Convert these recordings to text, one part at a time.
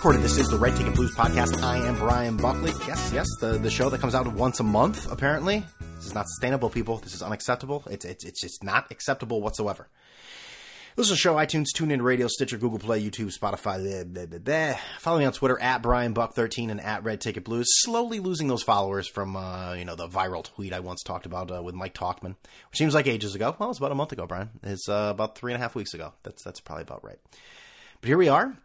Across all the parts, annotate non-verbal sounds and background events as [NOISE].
pre-recorded. This is the Red Ticket Blues podcast. I am Brian Buckley. Yes, yes, the, the show that comes out once a month. Apparently, this is not sustainable, people. This is unacceptable. It's it's it's just not acceptable whatsoever. This is a show iTunes, TuneIn Radio, Stitcher, Google Play, YouTube, Spotify. Blah, blah, blah. Follow me on Twitter at Brian Buck 13 and at Red Ticket Blues. Slowly losing those followers from uh, you know the viral tweet I once talked about uh, with Mike Talkman, which seems like ages ago. Well, it's about a month ago, Brian. It's uh, about three and a half weeks ago. That's that's probably about right. But here we are.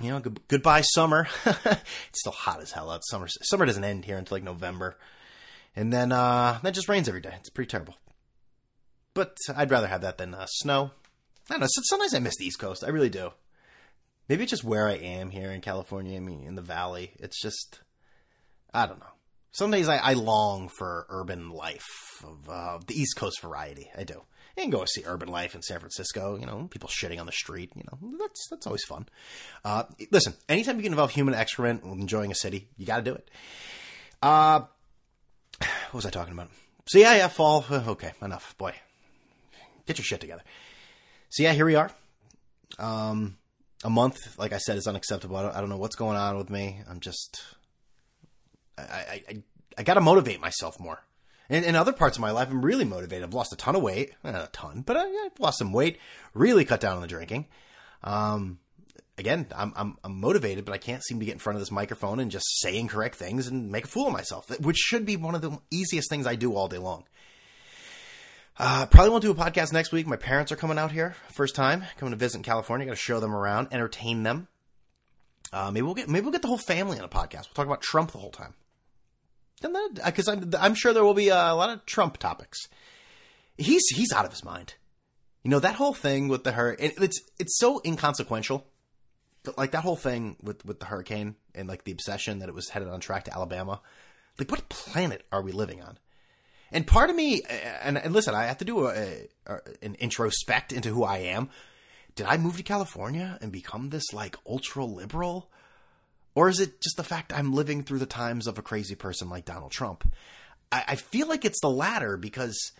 You know, good, goodbye summer. [LAUGHS] it's still hot as hell out. Summer summer doesn't end here until like November, and then uh, then it just rains every day. It's pretty terrible. But I'd rather have that than uh, snow. I don't know. Sometimes I miss the East Coast. I really do. Maybe it's just where I am here in California. I mean, in the Valley. It's just, I don't know. Some days I, I long for urban life of uh, the East Coast variety. I do. You can go see urban life in San Francisco. You know, people shitting on the street. You know, that's that's always fun. Uh, listen, anytime you can involve human excrement enjoying a city, you got to do it. Uh, what was I talking about? So yeah, yeah, fall. Okay, enough. Boy, get your shit together. So yeah, here we are. Um, a month, like I said, is unacceptable. I don't, I don't know what's going on with me. I'm just, I, I, I, I got to motivate myself more. In, in other parts of my life, I'm really motivated. I've lost a ton of weight, not a ton, but I, I've lost some weight. Really cut down on the drinking. Um, again, I'm, I'm, I'm motivated, but I can't seem to get in front of this microphone and just say incorrect things and make a fool of myself, which should be one of the easiest things I do all day long. Uh, probably won't do a podcast next week. My parents are coming out here, first time coming to visit in California. Got to show them around, entertain them. Uh, maybe we'll get maybe we'll get the whole family on a podcast. We'll talk about Trump the whole time, because uh, I'm I'm sure there will be a lot of Trump topics. He's he's out of his mind. You know that whole thing with the hurricane. It's it's so inconsequential. Like that whole thing with with the hurricane and like the obsession that it was headed on track to Alabama. Like what planet are we living on? And part of me, and, and listen, I have to do a, a, an introspect into who I am. Did I move to California and become this like ultra liberal? Or is it just the fact I'm living through the times of a crazy person like Donald Trump? I, I feel like it's the latter because,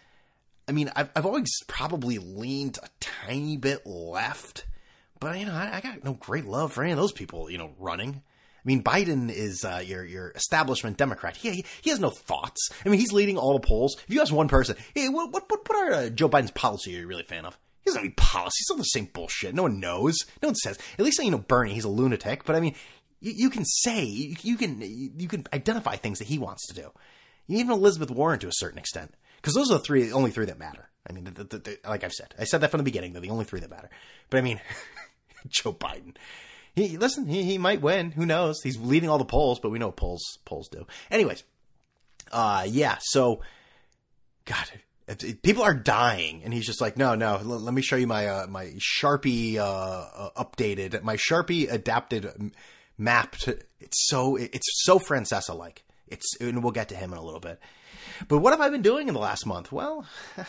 I mean, I've, I've always probably leaned a tiny bit left, but you know, I, I got no great love for any of those people, you know, running. I mean, Biden is uh, your your establishment Democrat. He, he has no thoughts. I mean, he's leading all the polls. If you ask one person, hey, what what what, are uh, Joe Biden's policy are you really a fan of? He doesn't have any policy. He's all the same bullshit. No one knows. No one says. At least you know Bernie. He's a lunatic. But I mean, you, you can say you, you, can you can identify things that he wants to do. Even Elizabeth Warren to a certain extent, because those are the three only three that matter. I mean, the, the, the, like I've said, I said that from the beginning. They're the only three that matter. But I mean, [LAUGHS] Joe Biden. He listen, he, he might win. Who knows? He's leading all the polls, but we know polls polls do. Anyways, uh, yeah. So, God, people are dying, and he's just like, no, no. Let me show you my uh, my Sharpie uh, uh, updated, my Sharpie adapted map. To, it's so it's so Francesa like. It's and we'll get to him in a little bit. But what have I been doing in the last month? Well. [LAUGHS]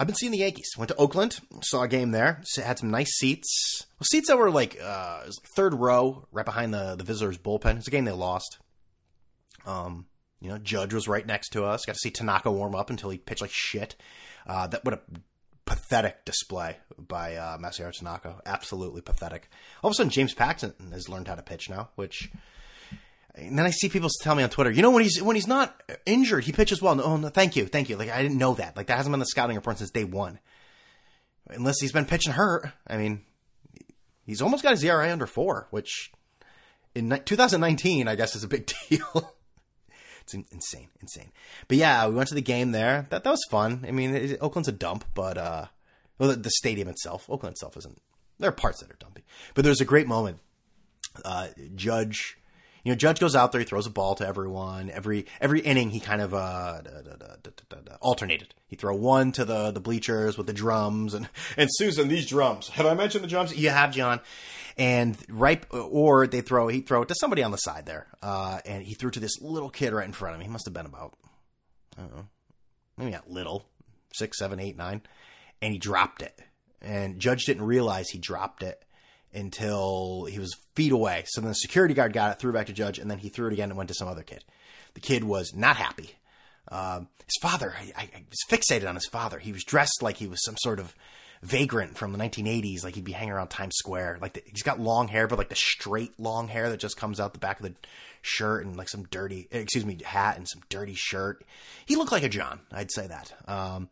I've been seeing the Yankees. Went to Oakland, saw a game there. Had some nice seats. Well, seats that were like uh, third row, right behind the the visitors' bullpen. It's a game they lost. Um, you know, Judge was right next to us. Got to see Tanaka warm up until he pitched like shit. Uh, that would a pathetic display by uh, Masahiro Tanaka. Absolutely pathetic. All of a sudden, James Paxton has learned how to pitch now, which and then I see people tell me on Twitter, you know, when he's when he's not injured, he pitches well. No, oh, no, thank you, thank you. Like I didn't know that. Like that hasn't been the scouting report since day one. Unless he's been pitching hurt. I mean, he's almost got his ERA under four, which in 2019, I guess, is a big [LAUGHS] deal. It's insane, insane. But yeah, we went to the game there. That that was fun. I mean, it, Oakland's a dump, but uh, well, the, the stadium itself, Oakland itself isn't. There are parts that are dumpy, but there's a great moment. Uh, Judge you know, Judge goes out there, he throws a ball to everyone. Every every inning, he kind of uh, da, da, da, alternated. He throw one to the the bleachers with the drums and [LAUGHS] and Susan, these drums. Have I mentioned the drums? You have, John. And right, or they throw he throw it to somebody on the side there, uh, and he threw to this little kid right in front of him. He must have been about, I don't know, maybe not little, six, seven, eight, nine, and he dropped it. And Judge didn't realize he dropped it until he was feet away. So then the security guard got it, threw it back to Judge, and then he threw it again and went to some other kid. The kid was not happy. Uh, his father, I, I, was fixated on his father. He was dressed like he was some sort of Vagrant from the 1980s. Like he'd be hanging around Times Square. Like the, he's got long hair, but like the straight long hair that just comes out the back of the shirt and like some dirty, excuse me, hat and some dirty shirt. He looked like a John. I'd say that. Um,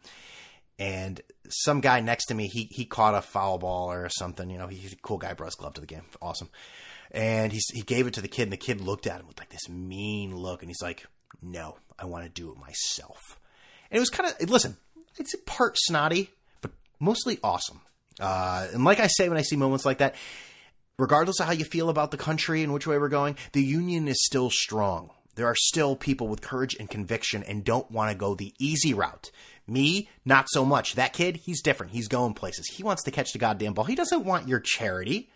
and some guy next to me, he he caught a foul ball or something. You know, he's a cool guy. Brought his glove to the game. Awesome. And he he gave it to the kid, and the kid looked at him with like this mean look, and he's like, "No, I want to do it myself." And it was kind of listen, it's part snotty, but mostly awesome. Uh, and like I say, when I see moments like that, regardless of how you feel about the country and which way we're going, the union is still strong. There are still people with courage and conviction and don't want to go the easy route. Me, not so much. That kid, he's different. He's going places. He wants to catch the goddamn ball. He doesn't want your charity.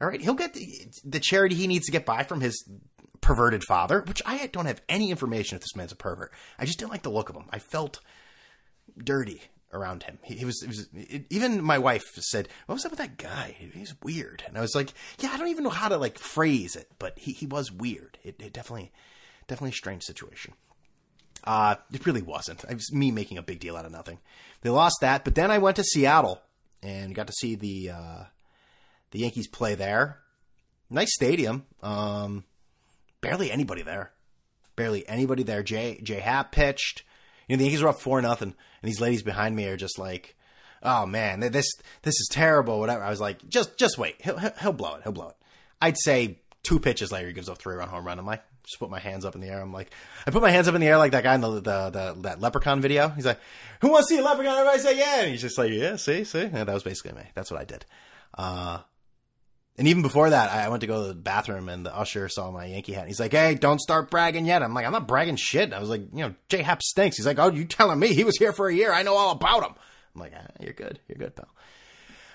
All right, he'll get the, the charity he needs to get by from his perverted father, which I don't have any information if this man's a pervert. I just didn't like the look of him. I felt dirty around him. He, he was, was it, even my wife said, "What was up with that guy? He's weird." And I was like, "Yeah, I don't even know how to like phrase it, but he he was weird. It, it definitely definitely a strange situation." Uh, it really wasn't. It was me making a big deal out of nothing. They lost that, but then I went to Seattle and got to see the uh, the Yankees play there. Nice stadium. Um, barely anybody there. Barely anybody there. Jay Jay Happ pitched. You know the Yankees were up four nothing, and these ladies behind me are just like, "Oh man, this this is terrible." Whatever. I was like, "Just just wait. He'll he'll blow it. He'll blow it." I'd say two pitches later, he gives a three run home run. I'm like, just put my hands up in the air. I'm like, I put my hands up in the air like that guy in the, the, the that leprechaun video. He's like, "Who wants to see a leprechaun?" Everybody say, "Yeah." And he's just like, "Yeah, see, see." And that was basically me. That's what I did. Uh, and even before that, I went to go to the bathroom, and the usher saw my Yankee hat. He's like, "Hey, don't start bragging yet." I'm like, "I'm not bragging shit." I was like, "You know, J Happ stinks." He's like, "Oh, you telling me he was here for a year? I know all about him." I'm like, ah, "You're good. You're good, pal."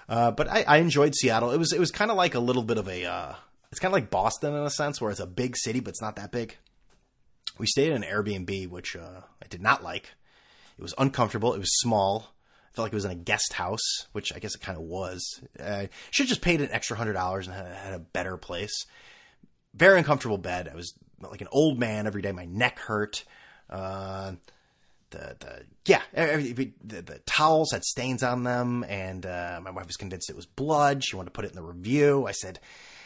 Uh, but I, I, enjoyed Seattle. It was it was kind of like a little bit of a. Uh, it's kind of like Boston in a sense, where it's a big city, but it's not that big we stayed in an Airbnb, which uh, I did not like. It was uncomfortable. It was small. I felt like it was in a guest house, which I guess it kind of was. I should have just paid an extra hundred dollars and had a better place. Very uncomfortable bed. I was like an old man every day. My neck hurt. Uh, the the yeah, the, the, towels had stains on them, and uh, my wife was convinced it was blood. She wanted to put it in the review. I said,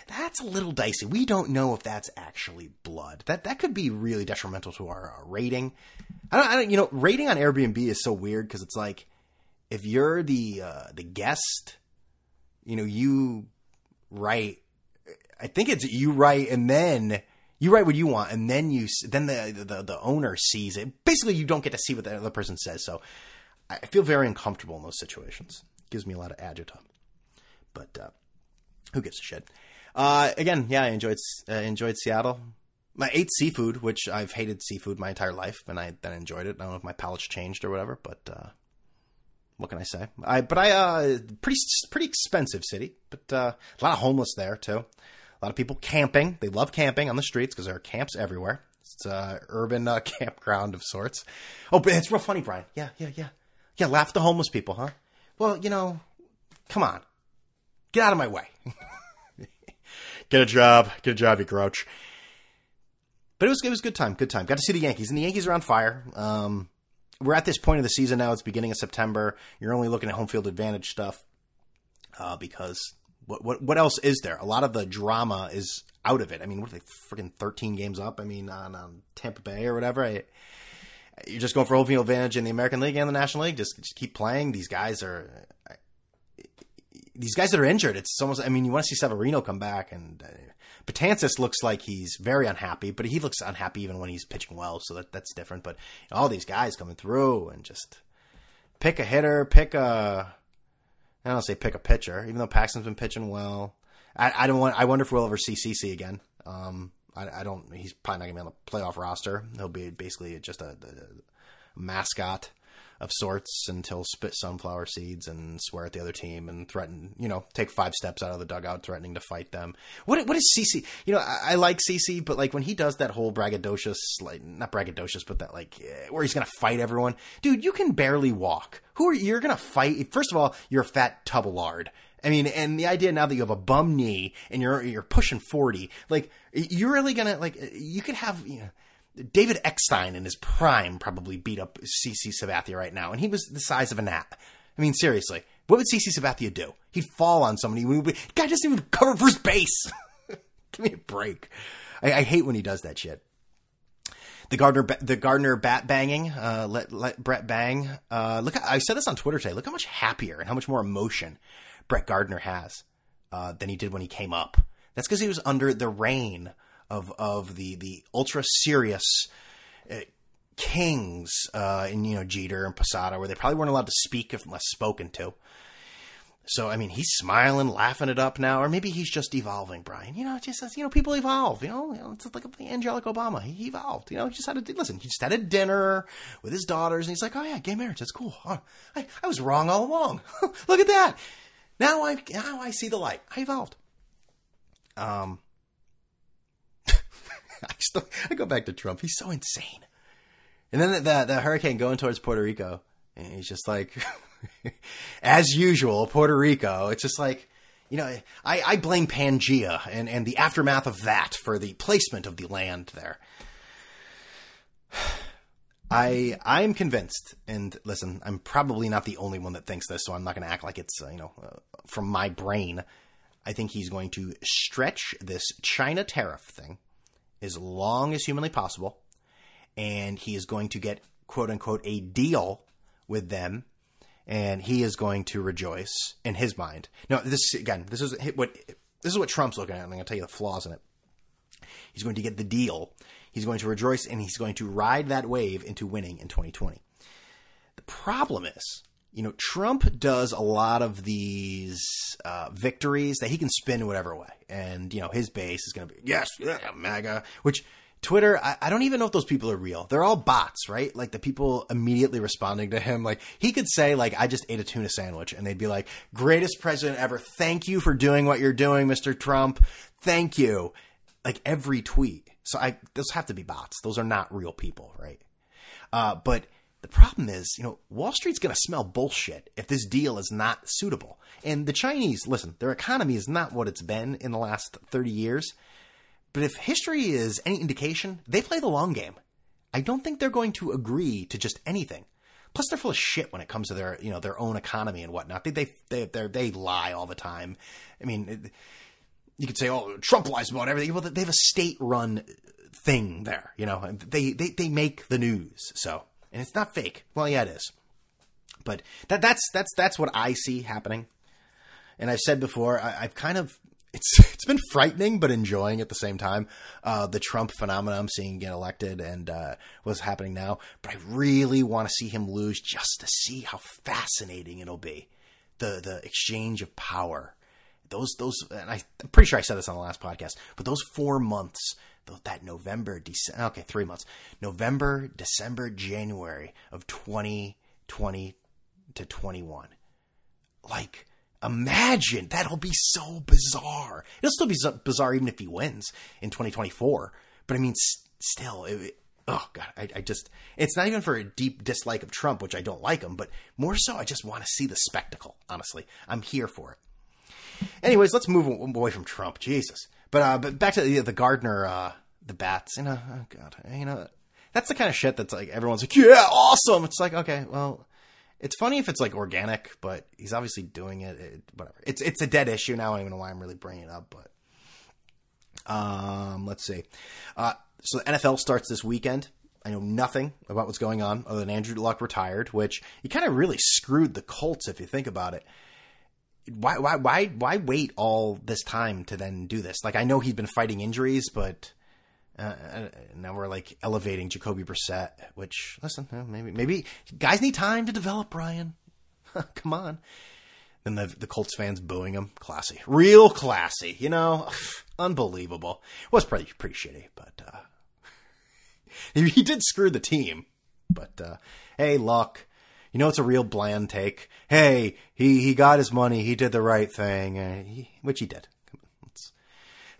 that's a little dicey. We don't know if that's actually blood. That that could be really detrimental to our, our rating. I don't, I don't, you know, rating on Airbnb is so weird because it's like if you're the uh, the guest, you know, you write. I think it's you write and then you write what you want and then you then the, the the owner sees it. Basically, you don't get to see what the other person says. So I feel very uncomfortable in those situations. It gives me a lot of agita. But uh, who gives a shit? Uh, again, yeah, I enjoyed uh, enjoyed Seattle. I ate seafood, which I've hated seafood my entire life, and I then enjoyed it. I don't know if my palate's changed or whatever, but uh, what can I say? I but I uh, pretty pretty expensive city, but uh, a lot of homeless there too. A lot of people camping. They love camping on the streets because there are camps everywhere. It's an urban uh, [LAUGHS] campground of sorts. Oh, but it's real funny, Brian. Yeah, yeah, yeah, yeah. Laugh at the homeless people, huh? Well, you know, come on, get out of my way. [LAUGHS] Get a job. Get a job, you grouch. But it was it was good time. Good time. Got to see the Yankees, and the Yankees are on fire. Um, we're at this point of the season now. It's beginning of September. You're only looking at home field advantage stuff uh, because what, what what else is there? A lot of the drama is out of it. I mean, what are they freaking 13 games up? I mean, on, on Tampa Bay or whatever. I, you're just going for home field advantage in the American League and the National League. Just, just keep playing. These guys are these guys that are injured, it's almost. I mean, you want to see Severino come back, and uh, looks like he's very unhappy, but he looks unhappy even when he's pitching well, so that that's different. But you know, all these guys coming through and just pick a hitter, pick a. I don't say pick a pitcher, even though Paxton's been pitching well. I, I don't want. I wonder if we'll ever see CC again. Um, I, don't. He's probably not gonna be on the playoff roster. He'll be basically just a, a mascot of sorts until spit sunflower seeds and swear at the other team and threaten, you know, take five steps out of the dugout, threatening to fight them. What what is CC? You know, I, I like CC, but like when he does that whole braggadocious, like not braggadocious, but that like eh, where he's gonna fight everyone, dude, you can barely walk. Who are you're gonna fight? First of all, you're a fat tub of lard. I mean, and the idea now that you have a bum knee and you're you're pushing forty, like you're really gonna like you could have you know David Eckstein in his prime probably beat up CC Sabathia right now, and he was the size of a gnat. I mean, seriously, What would CC Sabathia do? He'd fall on somebody. Be, guy doesn't even cover first base. [LAUGHS] Give me a break. I, I, hate when he does that shit. The Gardner, the Gardner bat banging. Uh, let let Brett bang. Uh, look, I said this on Twitter today. Look how much happier and how much more emotion Brett Gardner has uh, than he did when he came up. That's because he was under the reign of of the the ultra serious uh, kings uh, in you know Jeter and Posada, where they probably weren't allowed to speak unless spoken to. So I mean, he's smiling, laughing it up now, or maybe he's just evolving, Brian. You know, just you know, people evolve. You know, you know it's like a Angelic Obama. He evolved. You know, he just had to listen. He just had a dinner with his daughters, and he's like, "Oh yeah, gay marriage. That's cool. Oh, I, I was wrong all along. [LAUGHS] Look at that. Now I now I see the light. I evolved." Um, I go back to Trump. He's so insane. And then the, the, hurricane going towards Puerto Rico, and he's just like, [LAUGHS] as usual, Puerto Rico. It's just like, you know, I, I blame Pangea and, and the aftermath of that for the placement of the land there. [SIGHS] I I'm convinced, and listen, I'm probably not the only one that thinks this, so I'm not going to act like it's uh, you know uh, from my brain. I think he's going to stretch this China tariff thing as long as humanly possible and he is going to get quote unquote a deal with them and he is going to rejoice in his mind. Now, this again, this is what this is what Trump's looking at. I'm going to tell you the flaws in it. He's going to get the deal. He's going to rejoice and he's going to ride that wave into winning in 2020. The problem is, you know, Trump does a lot of these uh, victories that he can spin whatever way, and you know, his base is going to be yes, yeah, MAGA, which Twitter, I, I, don't even know if those people are real. They're all bots, right? Like the people immediately responding to him. Like he could say, like, I just ate a tuna sandwich, and they'd be like, greatest president ever. Thank you for doing what you're doing, Mr. Trump. Thank you. Like every tweet. So I those have to be bots. Those are not real people, right? Uh, but the problem is, you know, Wall Street's going to smell bullshit if this deal is not suitable. And the Chinese, listen, their economy is not what it's been in the last 30 years. But if history is any indication, they play the long game. I don't think they're going to agree to just anything. Plus, they're full of shit when it comes to their, you know, their own economy and whatnot. They they they they lie all the time. I mean, you could say, "Oh, Trump lies about everything." Well, they have a state-run thing there. You know, they they they make the news. So, and it's not fake. Well, yeah, it is. But that that's that's that's what I see happening. And I've said before, I, I've kind of it's [LAUGHS] it's been frightening but enjoying at the same time. Uh, the Trump phenomenon seeing get elected and uh, what's happening now, but I really want to see him lose just to see how fascinating it'll be. The the exchange of power, those those, and I, am pretty sure I said this on the last podcast, but those four months. That November, December, okay, three months. November, December, January of 2020 to 21. Like, Imagine that'll be so bizarre. It'll still be bizarre even if he wins in 2024. But I mean, still, it, oh god, I, I, just it's not even for a deep dislike of Trump, which I don't like him, but more so I just want to see the spectacle. Honestly, I'm here for it. Anyways, let's move away from Trump. Jesus, but uh, but back to the, the Gardner, uh, the bats. You know, oh god, you know, that's the kind of shit that's like everyone's like, yeah, awesome. It's like okay, well it's funny if it's like organic, but he's obviously doing it. it whatever. It's it's a dead issue now. I don't even know why I'm really bringing it up, but um, let's see. Uh, so the NFL starts this weekend. I know nothing about what's going on other than Andrew Luck retired, which he kind of really screwed the Colts if you think about it. Why why why why wait all this time to then do this? Like I know he's been fighting injuries, but uh, uh, now we're like elevating Jacoby Brissett, which listen, maybe maybe guys need time to develop. Brian, [LAUGHS] come on. Then the the Colts fans booing him, classy, real classy. You know, [SIGHS] unbelievable. Was pretty pretty shitty, but uh, [LAUGHS] he did screw the team. But uh, hey, luck. You know, it's a real bland take. Hey, he, he got his money. He did the right thing, uh, he, which he did. It's,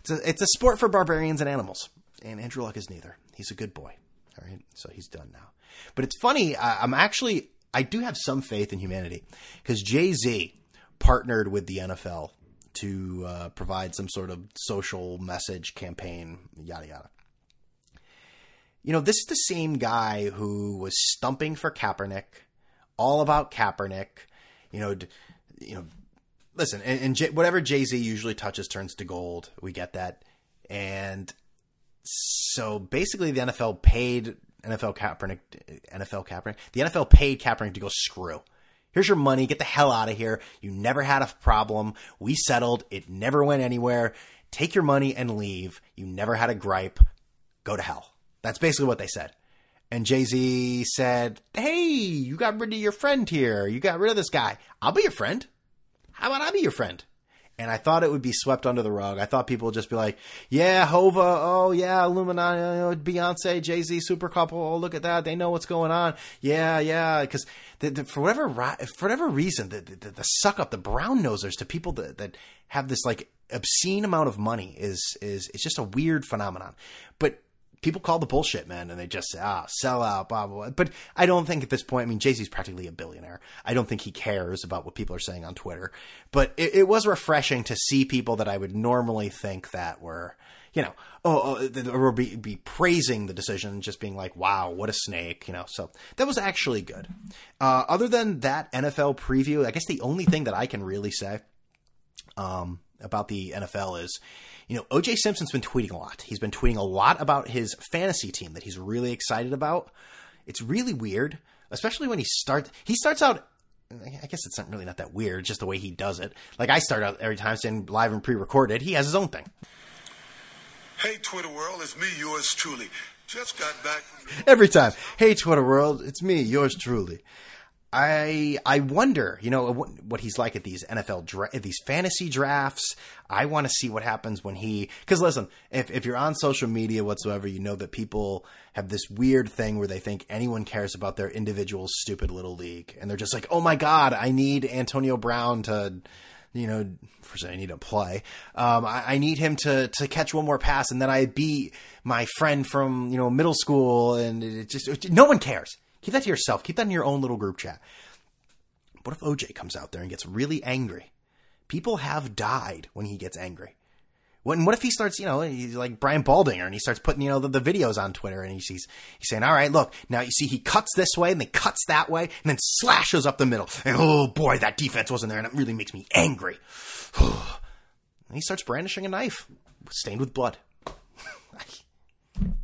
it's a it's a sport for barbarians and animals and Andrew Luck is neither. He's a good boy. All right, so he's done now. But it's funny. I, I'm actually I do have some faith in humanity because Jay Z partnered with the NFL to uh, provide some sort of social message campaign, yada yada. You know, this is the same guy who was stumping for Kaepernick, all about Kaepernick. You know, you know, listen, and, and J- whatever Jay Z usually touches turns to gold. We get that, and so basically, the NFL paid NFL Kaepernick, NFL Kaepernick, the NFL paid Kaepernick to go screw. Here's your money. Get the hell out of here. You never had a problem. We settled. It never went anywhere. Take your money and leave. You never had a gripe. Go to hell. That's basically what they said. And Jay Z said, Hey, you got rid of your friend here. You got rid of this guy. I'll be your friend. How about I be your friend? And I thought it would be swept under the rug. I thought people would just be like, yeah, Hova, oh yeah, Illuminati, oh, Beyonce, Jay Z, super couple. Oh, look at that. They know what's going on. Yeah, yeah. Because for whatever for whatever reason, the, the, the, suck up, the brown nosers to people that, that have this like obscene amount of money is is it's just a weird phenomenon. But people call the bullshit, man, and they just say, ah, sell out, blah, blah, blah. But I don't think at this point, I mean, Jay Z's practically a billionaire. I don't think he cares about what people are saying on Twitter. But it, it was refreshing to see people that I would normally think that were, you know, oh, oh or be, be praising the decision, just being like, wow, what a snake, you know. So that was actually good. Uh, other than that NFL preview, I guess the only thing that I can really say um, about the NFL is, you know, OJ Simpson's been tweeting a lot. He's been tweeting a lot about his fantasy team that he's really excited about. It's really weird, especially when he starts. He starts out. I guess it's not really not that weird, just the way he does it. Like I start out every time saying live and pre-recorded. He has his own thing. Hey, Twitter world, it's me, yours truly. Just got back. From- Every time. Hey, Twitter world, it's me, yours truly. I I wonder, you know, what, he's like at these NFL dra- these fantasy drafts. I want to see what happens when he because listen, if if you're on social media whatsoever, you know that people have this weird thing where they think anyone cares about their individual stupid little league, and they're just like, oh my god, I need Antonio Brown to. You know, first I need to play. Um, I, I need him to to catch one more pass, and then I beat my friend from you know middle school, and it just it, no one cares Keep that to yourself. Keep that in your own little group chat. What if OJ comes out there and gets really angry? People have died when he gets angry. When, what if he starts, you know, he's like Brian Baldinger and he starts putting, you know, the, the videos on Twitter and he's, he's, he's saying, all right, look, now you see he cuts this way and then cuts that way and then slashes up the middle. And oh boy, that defense wasn't there and it really makes me angry. [SIGHS] and he starts brandishing a knife stained with blood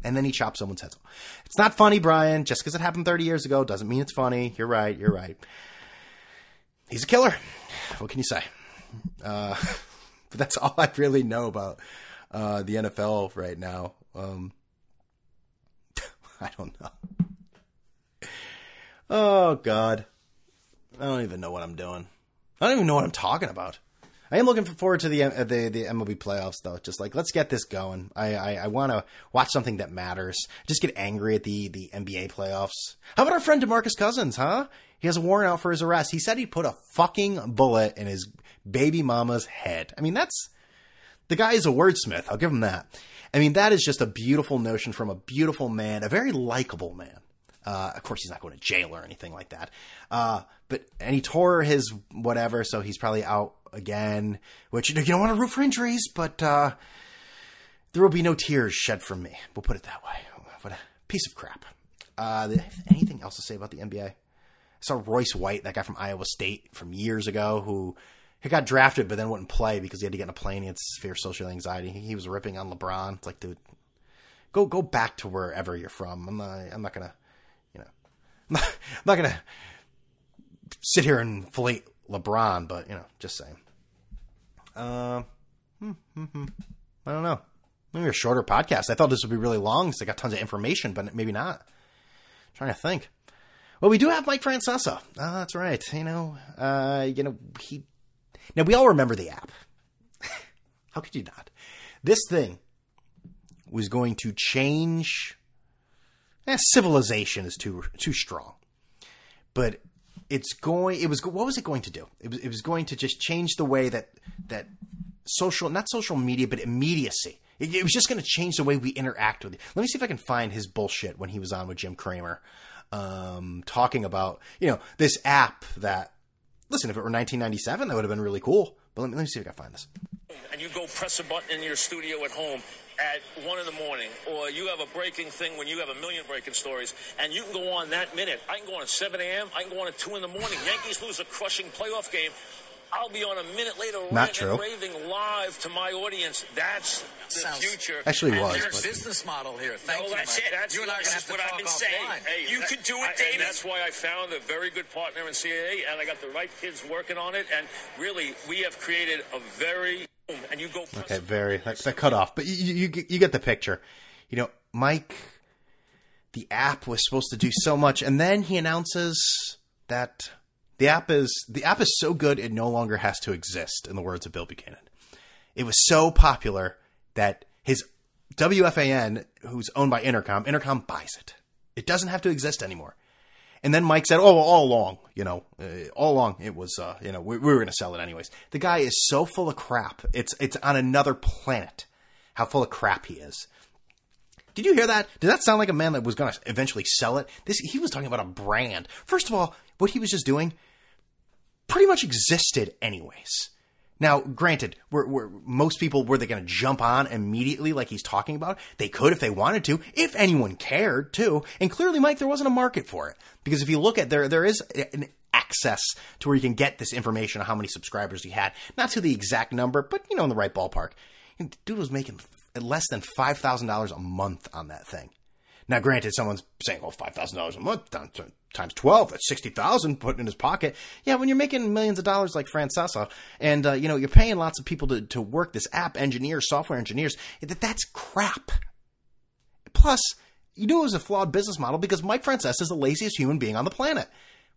and then he chops someone's head off. It's not funny, Brian. Just because it happened 30 years ago doesn't mean it's funny. You're right. You're right. He's a killer. What can you say? Uh, [LAUGHS] but that's all I really know about uh, the NFL right now. Um, [LAUGHS] I don't know. Oh God, I don't even know what I'm doing. I don't even know what I'm talking about. I am looking forward to the uh, the the MLB playoffs though. Just like let's get this going. I I, I want to watch something that matters. Just get angry at the the NBA playoffs. How about our friend Demarcus Cousins? Huh? He has a warrant out for his arrest. He said he put a fucking bullet in his baby mama's head. I mean that's the guy is a wordsmith. I'll give him that. I mean that is just a beautiful notion from a beautiful man, a very likable man. Uh, of course, he's not going to jail or anything like that. Uh, but and he tore his whatever, so he's probably out again. Which you don't want to root for injuries, but uh, there will be no tears shed from me. We'll put it that way. What a piece of crap. Uh, anything else to say about the NBA? I saw Royce White, that guy from Iowa State from years ago, who he got drafted but then wouldn't play because he had to get in a plane. He had severe social anxiety. He was ripping on LeBron. It's like, dude, go go back to wherever you're from. I'm not, I'm not gonna you know [LAUGHS] I'm not gonna sit here and flate LeBron, but you know, just saying. Hmm, hmm, hmm. I don't know. Maybe a shorter podcast. I thought this would be really long because I got tons of information, but maybe not. I'm trying to think. Well, we do have Mike Francesa. Oh, that's right. You know, uh, you know, he. Now we all remember the app. [LAUGHS] How could you not? This thing was going to change eh, civilization is too too strong, but it's going. It was what was it going to do? It was it was going to just change the way that that social not social media but immediacy. It, it was just going to change the way we interact with it. Let me see if I can find his bullshit when he was on with Jim Cramer, um, talking about you know this app that. Listen, if it were 1997, that would have been really cool. But let me, let me see if I can find this. And you go press a button in your studio at home at one in the morning, or you have a breaking thing when you have a million breaking stories, and you can go on that minute. I can go on at 7 a.m. I can go on at 2 in the morning. Yankees lose a crushing playoff game. I'll be on a minute later Not ranting true. raving live to my audience. That's the Sounds- future. Actually, And was, there's but- business model here. Thank no, you. that's Mike. it. That's, you and I are this gonna have to what talk I've been saying. Hey, You that- could do it, I- and David. that's why I found a very good partner in CAA, and I got the right kids working on it. And really, we have created a very and you go. Okay, very that, that cut off, but you, you you you get the picture. You know, Mike, the app was supposed to do so [LAUGHS] much, and then he announces that the app is the app is so good it no longer has to exist. In the words of Bill Buchanan, it was so popular that his WFAN, who's owned by Entercom, Entercom buys it. It doesn't have to exist anymore. And then Mike said, "Oh, all along, you know, uh, all along it was, uh, you know, we, we were going to sell it anyways." The guy is so full of crap. It's it's on another planet. How full of crap he is. Did you hear that? Did that sound like a man that was going to eventually sell it? This he was talking about a brand. First of all, what he was just doing pretty much existed anyways. Now, granted, were, were most people were they going to jump on immediately like he's talking about? They could if they wanted to, if anyone cared too. And clearly, Mike, there wasn't a market for it because if you look at there, there is an access to where you can get this information on how many subscribers he had, not to the exact number, but you know, in the right ballpark. And dude was making less than five thousand dollars a month on that thing. Now, granted, someone's saying, "Well, five thousand dollars a month down to- times twelve, that's sixty thousand put in his pocket." Yeah, when you're making millions of dollars like Francesa, and uh, you know you're paying lots of people to, to work this app, engineers, software engineers, that that's crap. Plus, you knew it was a flawed business model because Mike Francesa is the laziest human being on the planet.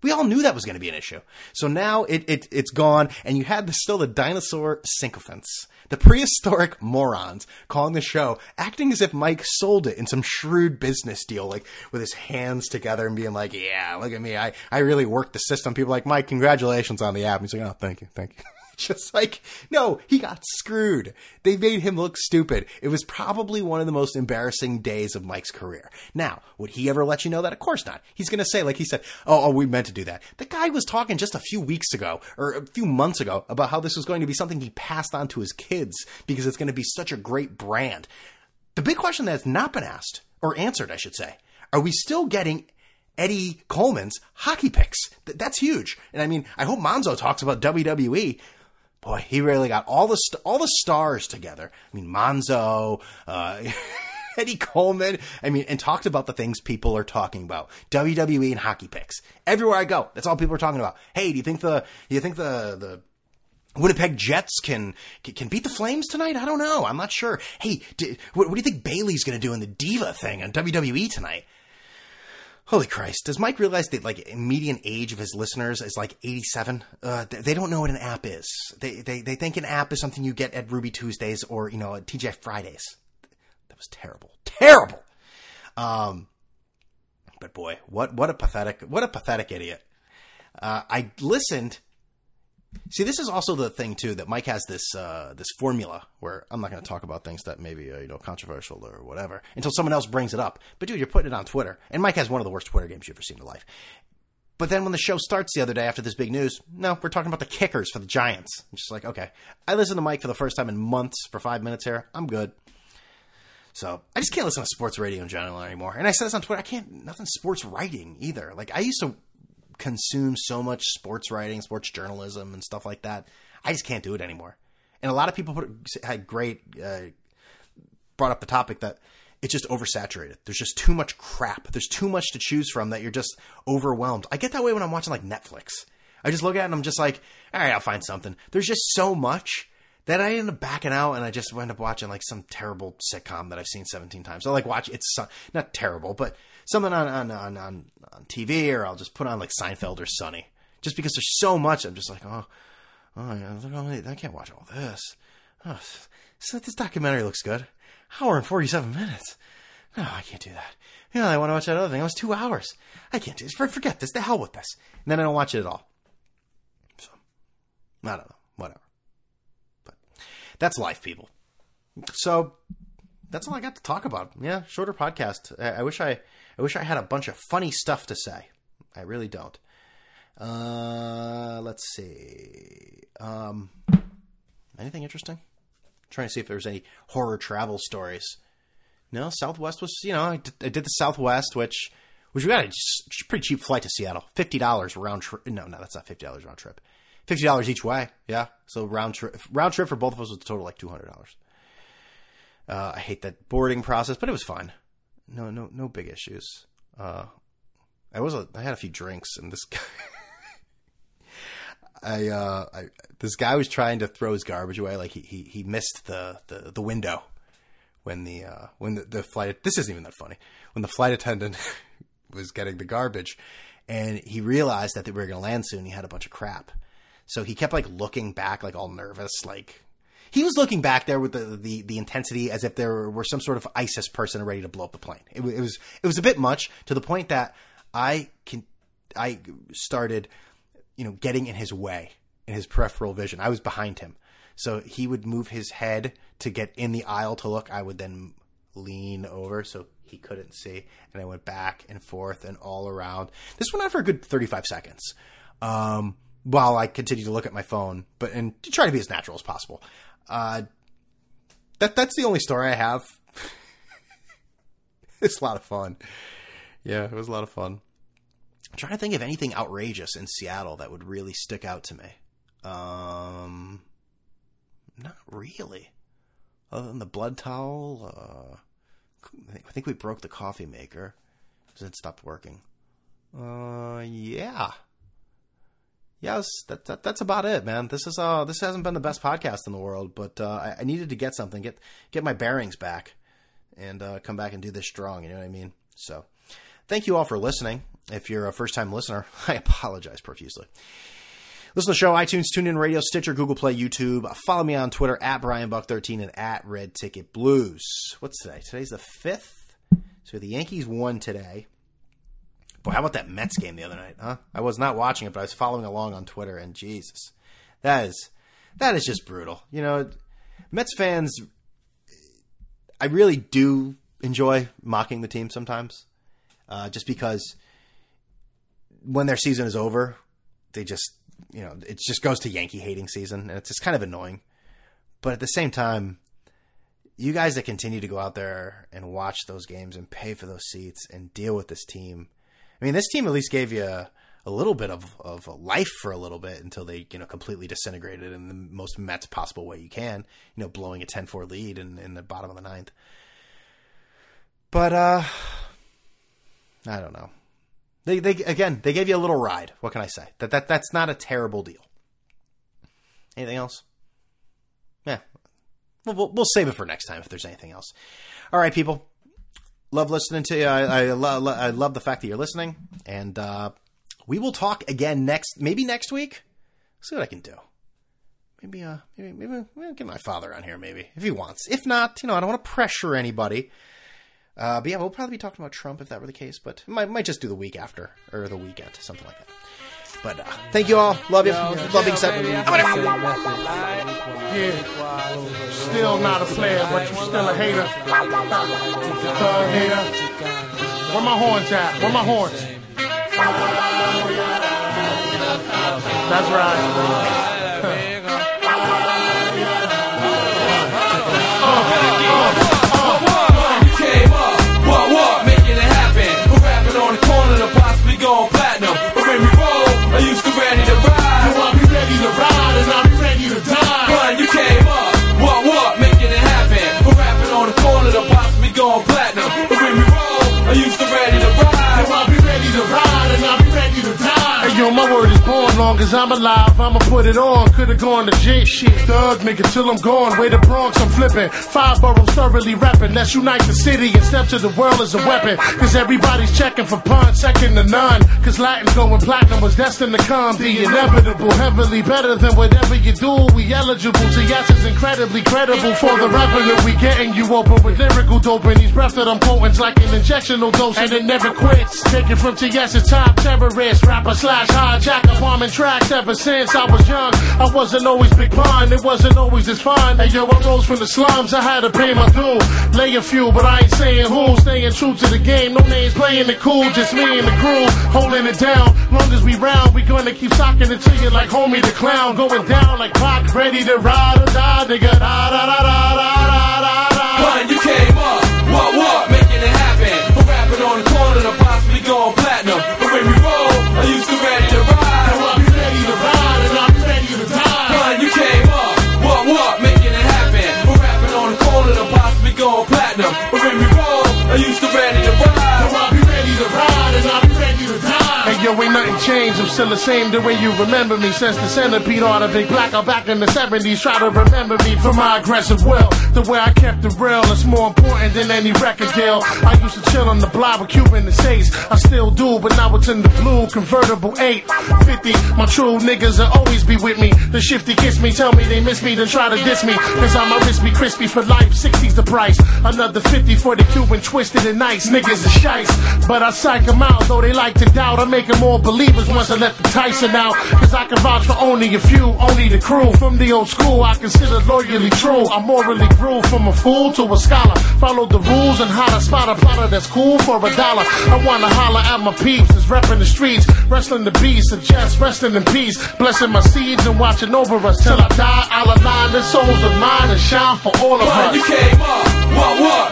We all knew that was going to be an issue. So now it, it it's gone, and you had the, still the dinosaur sycophants, the prehistoric morons calling the show, acting as if Mike sold it in some shrewd business deal, like with his hands together and being like, "Yeah, look at me, I I really worked the system." People like, "Mike, congratulations on the app." He's like, "Oh, thank you, thank you." [LAUGHS] Just like, no, he got screwed. They made him look stupid. It was probably one of the most embarrassing days of Mike's career. Now, would he ever let you know that? Of course not. He's going to say, like he said, oh, oh, we meant to do that. The guy was talking just a few weeks ago or a few months ago about how this was going to be something he passed on to his kids because it's going to be such a great brand. The big question that's not been asked, or answered, I should say, are we still getting Eddie Coleman's hockey picks? Th- That's huge. And I mean, I hope Monzo talks about WWE. Boy, he really got all the st- all the stars together. I mean, Monzo, uh, [LAUGHS] Eddie Coleman. I mean, and talked about the things people are talking about: WWE and hockey picks. Everywhere I go, that's all people are talking about. Hey, do you think the do you think the the Winnipeg Jets can can beat the Flames tonight? I don't know. I'm not sure. Hey, d what, what do you think Bayley's going to do in the Diva thing on WWE tonight? Holy Christ! Does Mike realize that like median age of his listeners is like 87? Uh, they, don't know what an app is. They, they they think an app is something you get at Ruby Tuesdays or you know at TGI Fridays. That was terrible, terrible. Um, but boy, what what a pathetic what a pathetic idiot. Uh, I listened. See, this is also the thing too that Mike has this uh, this formula where I'm not going to talk about things that maybe uh, you know controversial or whatever until someone else brings it up. But dude, you're putting it on Twitter, and Mike has one of the worst Twitter games you've ever seen in life. But then when the show starts the other day after this big news, no, we're talking about the kickers for the Giants. I'm just like, okay, I listened to Mike for the first time in months for five minutes here. I'm good. So I just can't listen to sports radio in general anymore. And I said this on Twitter. I can't nothing sports writing either. Like I used to consume so much sports writing, sports journalism, and stuff like that. I just can't do it anymore. And a lot of people put, had great uh, brought up the topic that it's just oversaturated. There's just too much crap. There's too much to choose from that you're just overwhelmed. I get that way when I'm watching like Netflix. I just look at it and I'm just like, all right, I'll find something. There's just so much that I end up backing out and I just end up watching like some terrible sitcom that I've seen 17 times. I like watch it's not terrible, but something on on, on on on TV or I'll just put on like Seinfeld or Sunny. Just because there's so much, I'm just like, oh, oh, I can't watch all this. Oh, so this documentary looks good. Hour and 47 minutes. No, I can't do that. You know, I want to watch that other thing. It was two hours. I can't do this. Forget this. The hell with this. And then I don't watch it at all. So, I don't know. Whatever. But that's life, people. So that's all I got to talk about. Yeah, shorter podcast. I, I wish I, I wish I had a bunch of funny stuff to say. I really don't. Uh, let's see. Um, anything interesting? trying to see if there's any horror travel stories. No, Southwest was, you know, I did, I did the Southwest, which, which we got a pretty cheap flight to Seattle, fifty dollars round trip. No, no, that's not fifty dollars round trip. fifty dollars each way. Yeah, so round trip round trip for both of us was a total like two hundred dollars. Uh, I hate that boarding process, but it was fun. No, no, no big issues. Uh, I was a, I had a few drinks, and this guy, [LAUGHS] I, uh, I, this guy was trying to throw his garbage away. Like he, he, he missed the, the, the window when the, uh, when the, the flight, this isn't even that funny. When the flight attendant [LAUGHS] was getting the garbage and he realized that they were going to land soon, he had a bunch of crap. So he kept like looking back, like all nervous, like he was looking back there with the, the, the intensity as if there were some sort of ISIS person ready to blow up the plane. It, it was it was a bit much to the point that I can I started you know getting in his way in his peripheral vision. I was behind him, so he would move his head to get in the aisle to look. I would then lean over so he couldn't see, and I went back and forth and all around. This went on for a good thirty five seconds. Um, while I continue to look at my phone, but and to try to be as natural as possible. Uh, that that's the only story I have. [LAUGHS] it's a lot of fun. Yeah, it was a lot of fun. I'm trying to think of anything outrageous in Seattle that would really stick out to me. Um, not really. Other than the blood towel, uh, I think we broke the coffee maker because it stopped working. Uh, yeah yes, that, that, that's about it, man. This is uh this hasn't been the best podcast in the world, but uh, I, I, needed to get something, get get my bearings back, and uh, come back and do this strong. You know what I mean? So, thank you all for listening. If you're a first time listener, [LAUGHS] I apologize profusely. Listen to the show, iTunes, TuneIn Radio, Stitcher, Google Play, YouTube. Follow me on Twitter at BrianBuck13 and at Red Ticket Blues. What's today? Today's the 5th. So the Yankees won today. Boy, how about that Mets game the other night, huh? I was not watching it, but I was following along on Twitter, and Jesus, that is that is just brutal. You know, Mets fans, I really do enjoy mocking the team sometimes, uh, just because when their season is over, they just you know it just goes to Yankee hating season, and it's just kind of annoying. But at the same time, you guys that continue to go out there and watch those games and pay for those seats and deal with this team I mean, this team at least gave you a, a little bit of, of life for a little bit until they, you know, completely disintegrated in the most Mets possible way you can, you know, blowing a 10-4 lead in, in the bottom of the ninth. But, uh, I don't know. They, they, again, they gave you a little ride. What can I say? That, that, that's not a terrible deal. Anything else? Yeah. We'll, we'll, we'll save it for next time if there's anything else. All right, people love listening to you. I, I, lo- I love the fact that you're listening, and uh, we will talk again next, maybe next week. see what I can do. Maybe, uh, maybe, maybe, maybe get my father on here, maybe if he wants. If not, you know, I don't want to pressure anybody. Uh, but yeah, we'll probably be talking about Trump if that were the case. But might might just do the week after or the weekend, something like that. But uh, thank you all. Love you. Love being said. Yeah. Still not a player, but you still a hater. Thug hater. Where my horns at? Where my horns? That's right. Long as I'm alive, I'ma put it on. Could've gone to J shit. Thug nigga till I'm gone. Way to Bronx, I'm flipping. Five boroughs thoroughly rapping. Let's unite the city and step to the world as a weapon. Cause everybody's checking for punch, second to none. Cause Latin going platinum was destined to come. The inevitable, heavily better than whatever you do. We eligible to yes is incredibly credible for the revenue. We getting you open with lyrical dope. And these breath that I'm like an injectional dose. And it never quits. Take it from TS's top terrorist, rapper slash hijacker, bombing tracks ever since I was young. I wasn't always big pun, it wasn't always as fun. Hey yo, I rose from the slums, I had to pay my due. Lay a few, but I ain't saying who. Staying true to the game, no names playing it cool, just me and the crew holding it down. Long as we round, we gonna keep socking it to you like homie the clown. Going down like Pac, ready to ride or die, nigga. Da da da da da da da. Pun, you came up, I'm still the same the way you remember me. Since the centipede on a big black out back in the 70s, try to remember me for my aggressive will. The way I kept it real is more important than any record deal. I used to chill on the block with Cuban and States. I still do, but now it's in the blue convertible 850. My true niggas will always be with me. The shifty kiss me, tell me they miss me, then try to diss me. Cause I'm a be crispy for life, 60's the price. Another 50 for the Cuban twisted and nice. Niggas are shice, but I psych them out, though they like to doubt. I make them more believers once I let the Tyson out. Cause I can vouch for only a few, only the crew. From the old school, I consider loyally true. I morally grew from a fool to a scholar. Follow the rules and how to spot a plotter that's cool for a dollar. I wanna holler at my peeps, that's repping the streets. Wrestling the beast, suggest resting in peace. Blessing my seeds and watching over us till I die. I'll align the souls of mine and shine for all of But us. you came up, what what,